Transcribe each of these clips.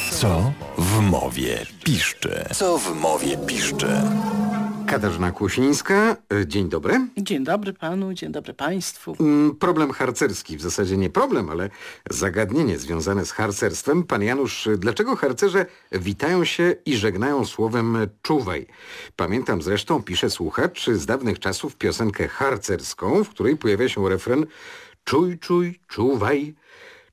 Co w mowie piszczy? Co w mowie piszczy? Katarzyna Kłosińska, e, dzień dobry. Dzień dobry panu, dzień dobry państwu. Mm, Problem harcerski, w zasadzie nie problem, ale zagadnienie związane z harcerstwem. Pan Janusz, dlaczego harcerze witają się i żegnają słowem czuwaj? Pamiętam zresztą, pisze słuchacz, z dawnych czasów piosenkę harcerską, w której pojawia się refren czuj, czuj, czuwaj,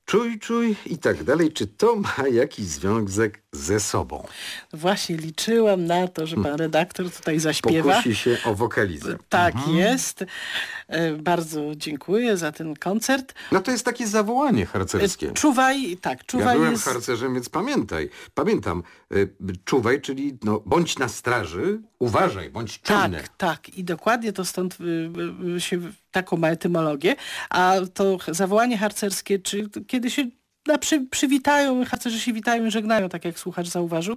czuj, czuj i tak dalej. Czy to ma jakiś związek ze sobą? Właśnie liczyłam na to, że pan redaktor tutaj zaśpiewa. Pokusi się o wokalizę. Tak jest. E, Bardzo dziękuję za ten koncert. No to jest takie zawołanie E, harcerskie. Czuwaj, tak, Ja czuwaj byłem jest... harcerzem, więc pamiętaj. Pamiętam, y, czuwaj, czyli no, bądź na straży, uważaj, bądź czujny. Tak, tak. I dokładnie to stąd się taką ma etymologię. A to zawołanie harcerskie, czy kiedy się na przy, przywitają, harcerze się witają i żegnają, tak jak słuchacz zauważył,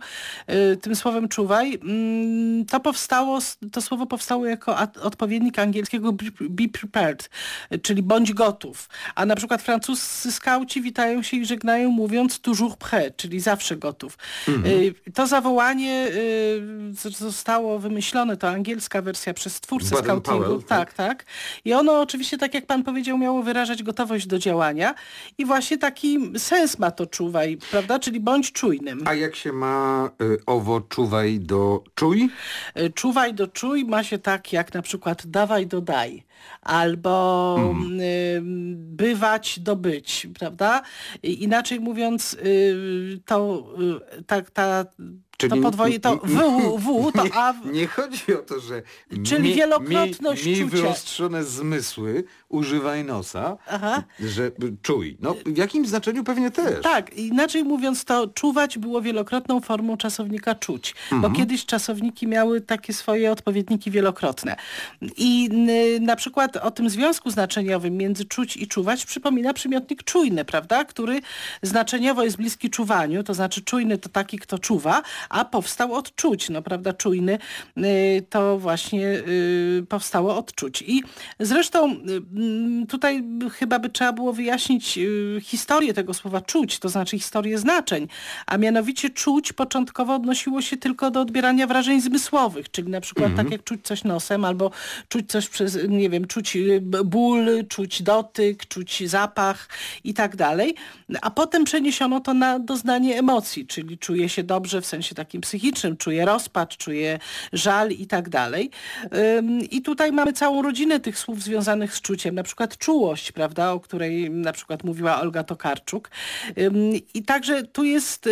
y, tym słowem czuwaj, mm, to powstało, to słowo powstało jako odpowiednik angielskiego be, prepared, czyli bądź gotów. A na przykład francuscy skauci witają się i żegnają mówiąc toujours prêt, czyli zawsze gotów. Y, To zawołanie y, zostało wymyślone, to angielska wersja przez twórcę skautingu. Powell, tak, tak. I ono oczywiście, tak jak pan powiedział, miało wyrażać gotowość do działania i właśnie taki sens ma to czuwaj, prawda? Czyli bądź czujnym. A jak się ma y, owo czuwaj do czuj? Y, Czuwaj do czuj ma się tak jak na przykład dawaj do daj albo Mhm. y, bywać do być, prawda? Inaczej mówiąc, y, to y, tak ta, Czyli- to podwoje, to w, w, to a, w- Nie chodzi o to, że Czyli wielokrotność mi, mi czucia. wyostrzone zmysły, używaj nosa, Aha. że czuj. No w jakimś znaczeniu pewnie też. Tak, inaczej mówiąc to czuwać było wielokrotną formą czasownika czuć, bo kiedyś czasowniki miały takie swoje odpowiedniki wielokrotne. I na przykład o tym związku znaczeniowym między czuć i czuwać przypomina przymiotnik czujny, prawda, który znaczeniowo jest bliski czuwaniu, to znaczy czujny to taki, kto czuwa, a powstał od czuć, no prawda, czujny y, to właśnie y, powstało od czuć. I zresztą y, mm, tutaj chyba by trzeba było wyjaśnić historię tego słowa czuć, to znaczy historię znaczeń, a mianowicie czuć początkowo odnosiło się tylko do odbierania wrażeń zmysłowych, czyli na przykład tak jak czuć coś nosem, albo czuć coś przez, nie wiem, czuć ból, czuć dotyk, czuć zapach i tak dalej, a potem przeniesiono to na doznanie emocji, czyli czuję się dobrze w sensie takim psychicznym, czuję rozpacz, czuję żal i tak dalej. I tutaj mamy całą rodzinę tych słów związanych z czuciem, na przykład czułość, prawda, o której na przykład mówiła Olga Tokarczuk. I także tu jest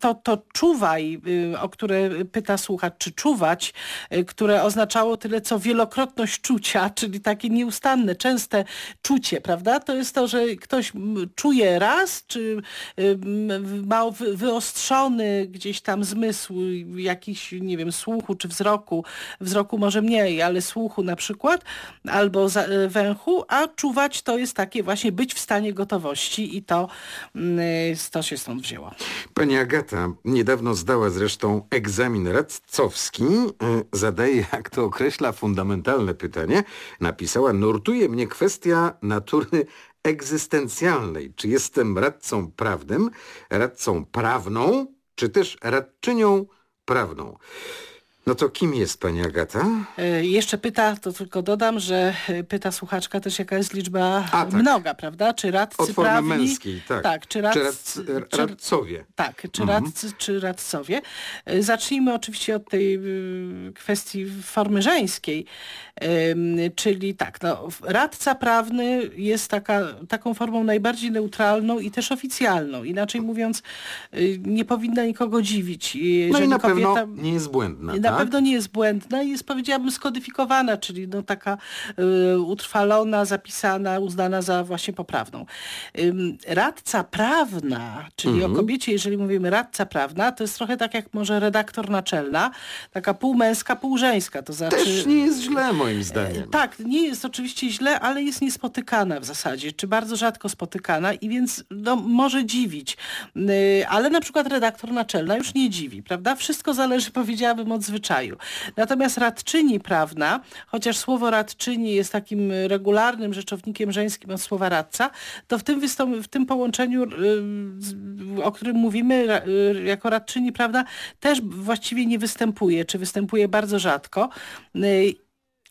to, to czuwaj, y, o które pyta słuchacz, czy czuwać, y, które oznaczało tyle co wielokrotność czucia, czyli takie nieustanne, częste czucie, prawda? To jest to, że ktoś mm, czuje raz, czy ma wy- wyostrzony gdzieś tam zmysł jakiś, nie wiem, słuchu czy wzroku, wzroku może mniej, ale słuchu na przykład, albo y, węchu, a czuwać to jest takie właśnie być w stanie gotowości i to, mm, to się stąd wzięło. Pani Agata niedawno zdała zresztą egzamin radcowski. Y, Zadaje, jak to określa, fundamentalne pytanie. Napisała, nurtuje mnie kwestia natury egzystencjalnej. Czy jestem radcą prawnym, radcą prawną, czy też radczynią prawną? No to kim jest pani Agata? E, Jeszcze pyta, to tylko dodam, że e, pyta słuchaczka też jaka jest liczba A, tak. mnoga, prawda? Czy radcy Od formy prawni? męskiej, tak. Tak, czy Czy radcy, radc- czy- radcowie? Tak, czy radcy, czy radcowie. E, Zacznijmy oczywiście od tej y, kwestii formy żeńskiej, czyli tak, no, radca prawny jest taka, taką formą najbardziej neutralną i też oficjalną. Inaczej mówiąc, y, nie powinna nikogo dziwić. No i na kobieta, pewno nie jest błędna, na tak? pewno nie jest błędna i jest powiedziałabym skodyfikowana, czyli no taka y, utrwalona, zapisana, uznana za właśnie poprawną. Radca prawna, czyli Mhm. o kobiecie, jeżeli mówimy radca prawna, to jest trochę tak jak może redaktor naczelna, taka półmęska, półżeńska, to znaczy... Też nie jest źle moim zdaniem. Tak, nie jest oczywiście źle, ale jest niespotykana w zasadzie, czy bardzo rzadko spotykana i więc no, może dziwić. Yy, Ale na przykład redaktor naczelna już nie dziwi, prawda? Wszystko zależy, powiedziałabym, od zwyczaju zwyczaju. Natomiast radczyni prawna, chociaż słowo radczyni jest takim regularnym rzeczownikiem żeńskim od słowa radca, to w tym, w tym połączeniu, y, o którym mówimy y, jako radczyni prawna, też właściwie nie występuje, czy występuje bardzo rzadko.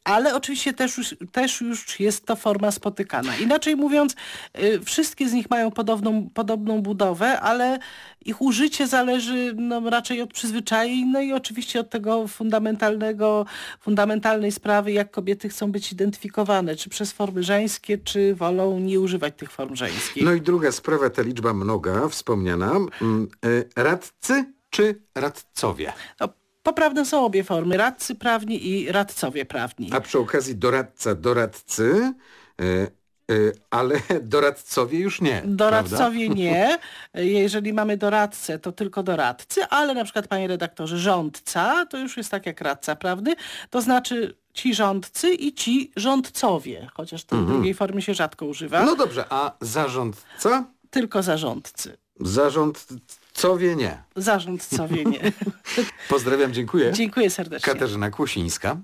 Ale oczywiście też już, też już jest to forma spotykana. Inaczej mówiąc, y, wszystkie z nich mają podobną, podobną budowę, ale ich użycie zależy no, raczej od przyzwyczajeń, no i oczywiście od tego fundamentalnego, fundamentalnej sprawy, jak kobiety chcą być identyfikowane, czy przez formy żeńskie, czy wolą nie używać tych form żeńskich. No i druga sprawa, ta liczba mnoga, wspomniana. Mm, y, radcy czy radcowie? No, Poprawne są obie formy, radcy prawni i radcowie prawni. A przy okazji doradca, doradcy, yy, yy, ale doradcowie już nie. Doradcowie prawda? nie. Jeżeli mamy doradcę, to tylko doradcy, ale na przykład, panie redaktorze, rządca, to już jest tak jak radca prawny, to znaczy ci rządcy i ci rządcowie, chociaż tej mhm. drugiej formy się rzadko używa. No dobrze, a zarządca? Tylko zarządcy. Zarząd Cowie nie. Zarząd Cowie nie. Pozdrawiam, dziękuję. Dziękuję serdecznie. Katarzyna Kłosińska.